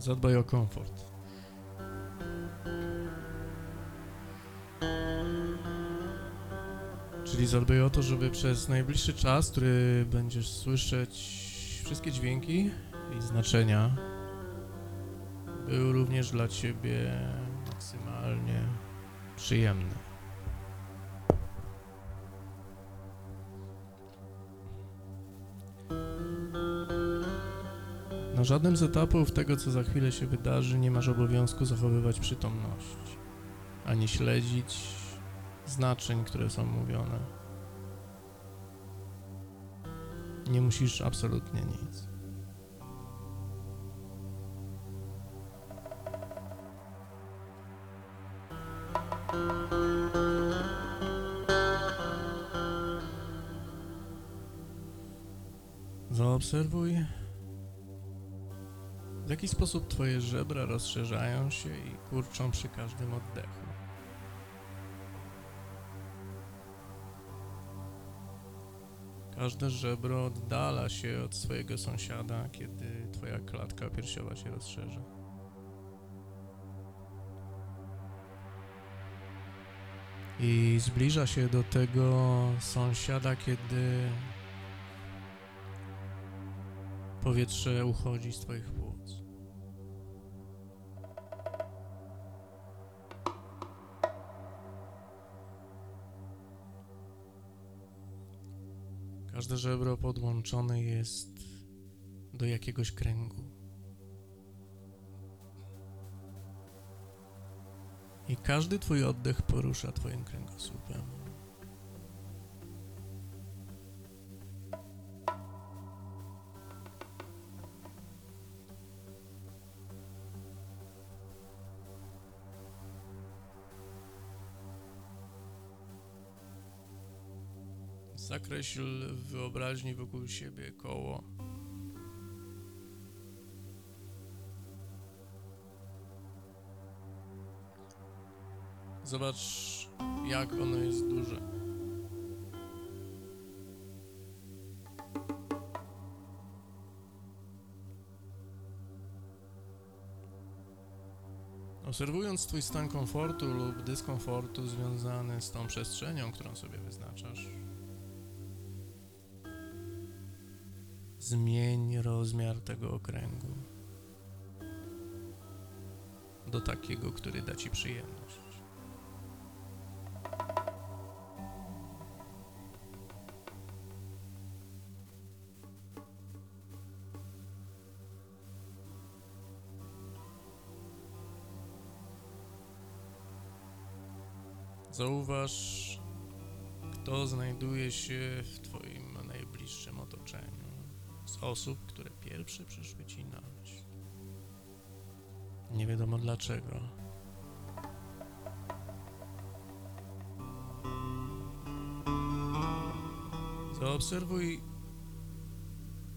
Zadbaj o komfort. Czyli zadbaj o to, żeby przez najbliższy czas, który będziesz słyszeć wszystkie dźwięki i znaczenia, był również dla ciebie maksymalnie przyjemny. Na żadnym z etapów tego, co za chwilę się wydarzy, nie masz obowiązku zachowywać przytomność, ani śledzić znaczeń, które są mówione. Nie musisz absolutnie nic. Zaobserwuj, w jaki sposób twoje żebra rozszerzają się i kurczą przy każdym oddechu. Każde żebro oddala się od swojego sąsiada, kiedy twoja klatka piersiowa się rozszerza. I zbliża się do tego sąsiada, kiedy powietrze uchodzi z twoich płuc. Każde żebro podłączone jest do jakiegoś kręgu. I każdy twój oddech porusza twoim kręgosłupem. Zakreśl w wyobraźni wokół siebie koło. Zobacz, jak ono jest duże. Obserwując Twój stan komfortu lub dyskomfortu związany z tą przestrzenią, którą sobie wyznaczasz, zmień rozmiar tego okręgu do takiego, który da Ci przyjemność. Zauważ, kto znajduje się w Twoim najbliższym otoczeniu z osób, które pierwsze przyszły Ci na myśl. Nie wiadomo dlaczego. Zaobserwuj,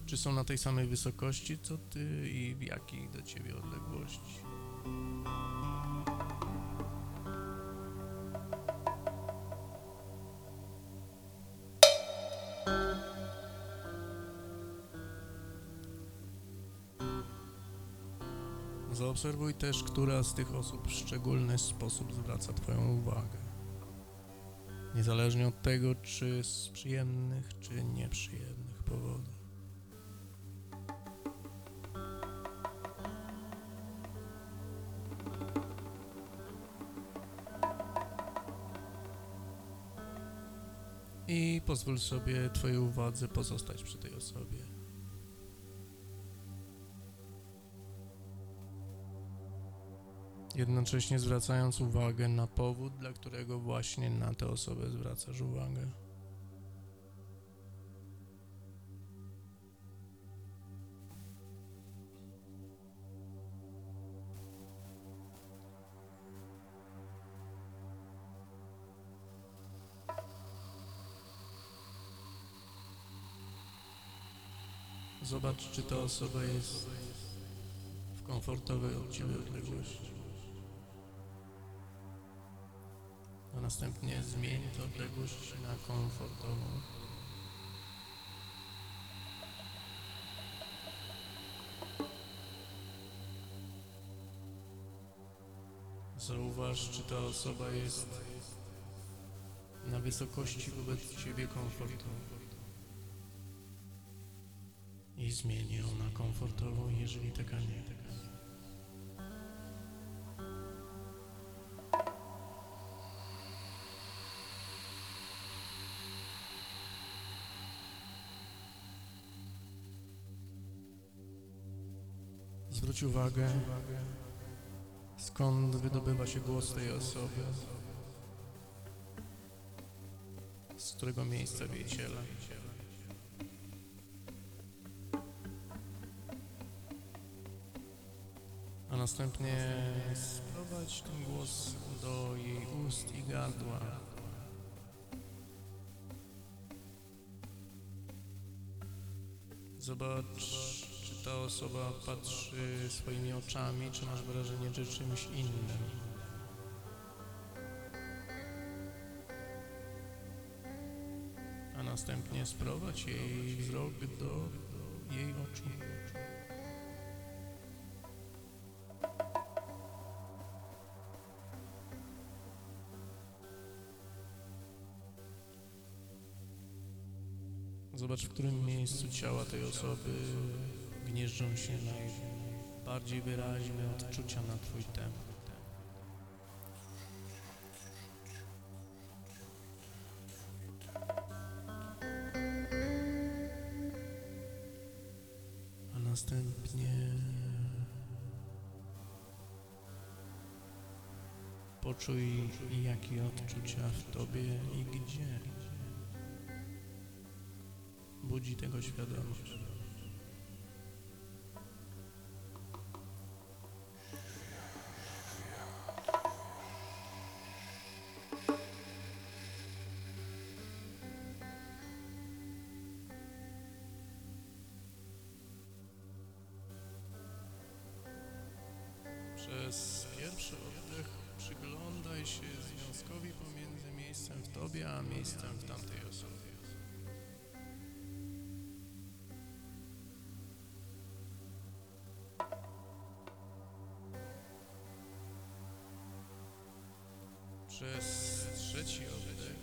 czy są na tej samej wysokości co Ty i w jakiej do Ciebie odległości. Zaobserwuj też, która z tych osób w szczególny sposób zwraca Twoją uwagę. Niezależnie od tego, czy z przyjemnych, czy nieprzyjemnych powodów. I pozwól sobie Twojej uwadze pozostać przy tej osobie. Jednocześnie zwracając uwagę na powód, dla którego właśnie na tę osobę zwracasz uwagę. Zobacz, czy ta osoba jest w komfortowej od Ciebie odległości. Następnie zmień tę odległość na komfortową. Zauważ, czy ta osoba jest na wysokości wobec ciebie komfortu. I zmieni ją na komfortową, jeżeli taka nie. Zwróć uwagę, skąd wydobywa się głos tej osoby, z którego miejsca w jej ciele. A następnie sprowadź ten głos do jej ust i gardła. Zobacz, ta osoba patrzy swoimi oczami, czy masz wrażenie, że czymś innym. A następnie sprowadź jej wzrok do jej oczu. Zobacz, w którym miejscu ciała tej osoby gnieżdżą się najbardziej wyraźne odczucia na Twój temat. Następnie poczuj, jakie odczucia w Tobie i gdzie budzi tego świadomość. Przez pierwszy oddech przyglądaj się związkowi pomiędzy miejscem w tobie, a miejscem w tamtej osobie. Przez trzeci oddech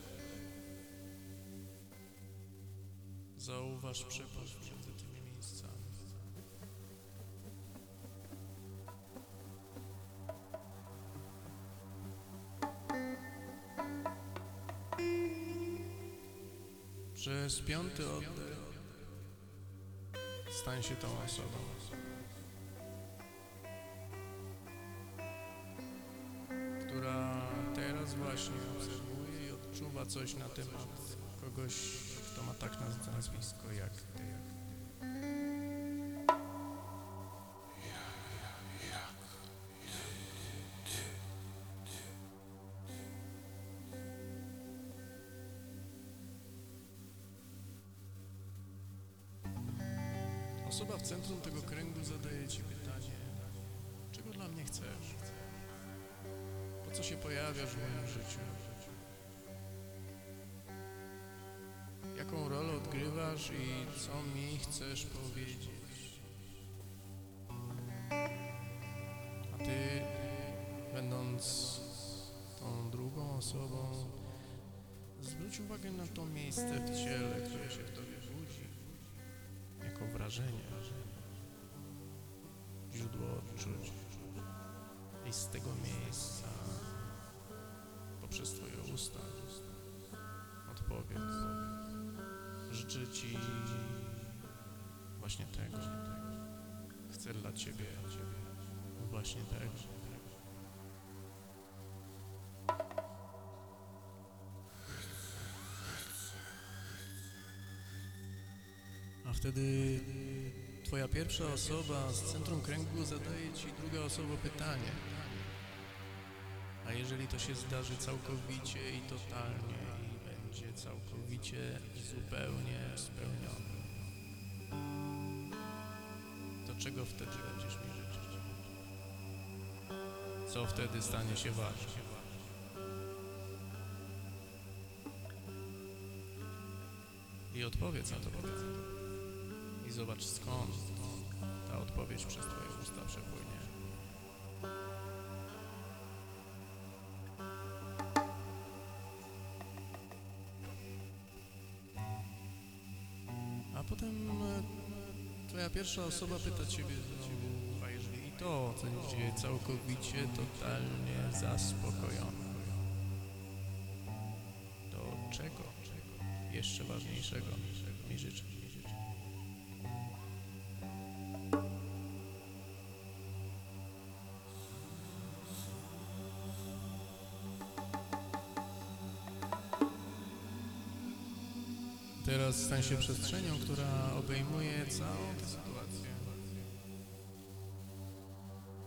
zauważ przepływ między tymi miejscami. Przez piąty oddech stań się tą osobą. która teraz właśnie obserwuje i odczuwa coś na temat kogoś, kto ma tak naz- nazwisko jak ty. Osoba w centrum tego kręgu zadaje ci pytanie, czego dla mnie chcesz? Po co się pojawiasz w moim życiu? Jaką rolę odgrywasz i co mi chcesz powiedzieć? A ty, będąc tą drugą osobą, zwróć uwagę na to miejsce w ciele, które się w tobie wrażenie, źródło odczuć. I z tego miejsca poprzez Twoje usta odpowiedz. Życzę Ci właśnie tego. Chcę dla Ciebie właśnie tego. Wtedy Twoja pierwsza osoba z centrum kręgu zadaje Ci druga osoba pytanie. A jeżeli to się zdarzy całkowicie i totalnie i będzie całkowicie i zupełnie spełnione, to czego wtedy będziesz mi życzyć? Co wtedy stanie się ważne? I odpowiedz na to pytanie i zobacz skąd ta odpowiedź przez Twoje usta przepłynie. A potem e, Twoja pierwsza osoba pyta Ciebie znowu, a jeżeli i to ocenisz Cię całkowicie, totalnie zaspokojona. Do czego? Jeszcze ważniejszego mi życzę. Stań się przestrzenią, która obejmuje całą tę sytuację.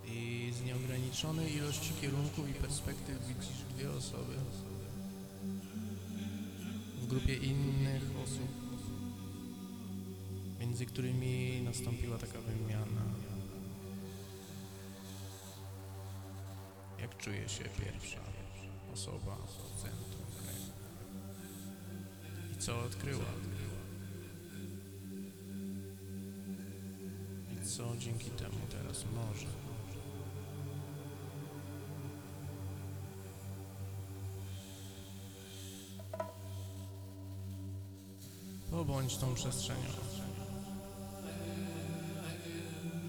I z nieograniczonej ilości kierunków i perspektyw widzisz dwie osoby. W grupie innych osób, między którymi nastąpiła taka wymiana. Jak czuje się pierwsza osoba w centrum? I co odkryła? Co dzięki temu teraz może? Pobądź tą przestrzenią.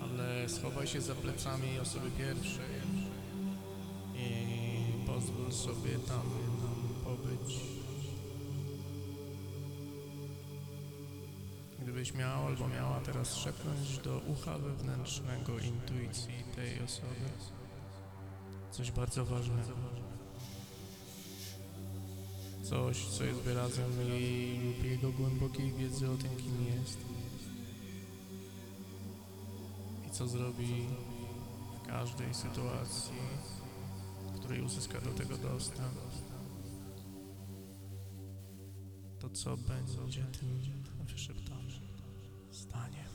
Ale schowaj się za plecami osoby pierwszej i pozwól sobie tam pobyć. Gdybyś miał albo miała teraz szepnąć do ucha wewnętrznego intuicji tej osoby coś bardzo ważnego. Coś, co jest wyrazem jej lub jego głębokiej wiedzy o tym, kim jest. I co zrobi w każdej sytuacji, w której uzyska do tego dostęp. To co będzie tym wyszeptanym zdaniem.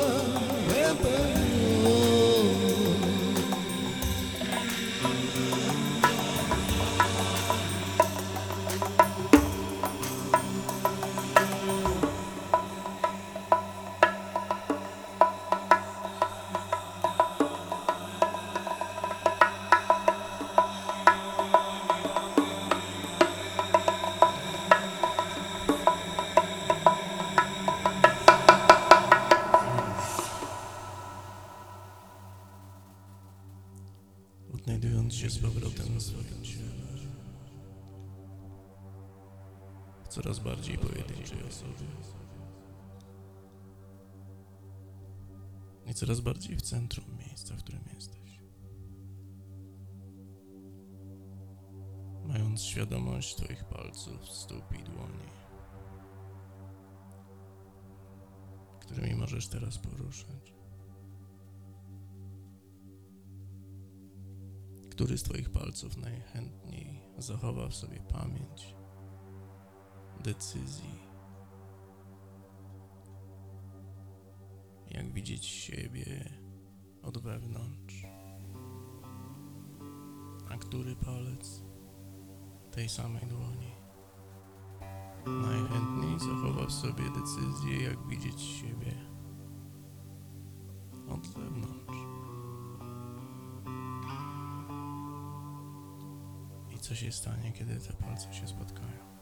Então coraz bardziej pojedynczej osobie. I coraz bardziej w centrum miejsca, w którym jesteś. Mając świadomość Twoich palców, stóp i dłoni, którymi możesz teraz poruszać. Który z Twoich palców najchętniej zachowa w sobie pamięć decyzji? Jak widzieć siebie od wewnątrz? A który palec tej samej dłoni najchętniej zachowa w sobie decyzję, jak widzieć siebie od zewnątrz? I co się stanie, kiedy te palce się spotkają?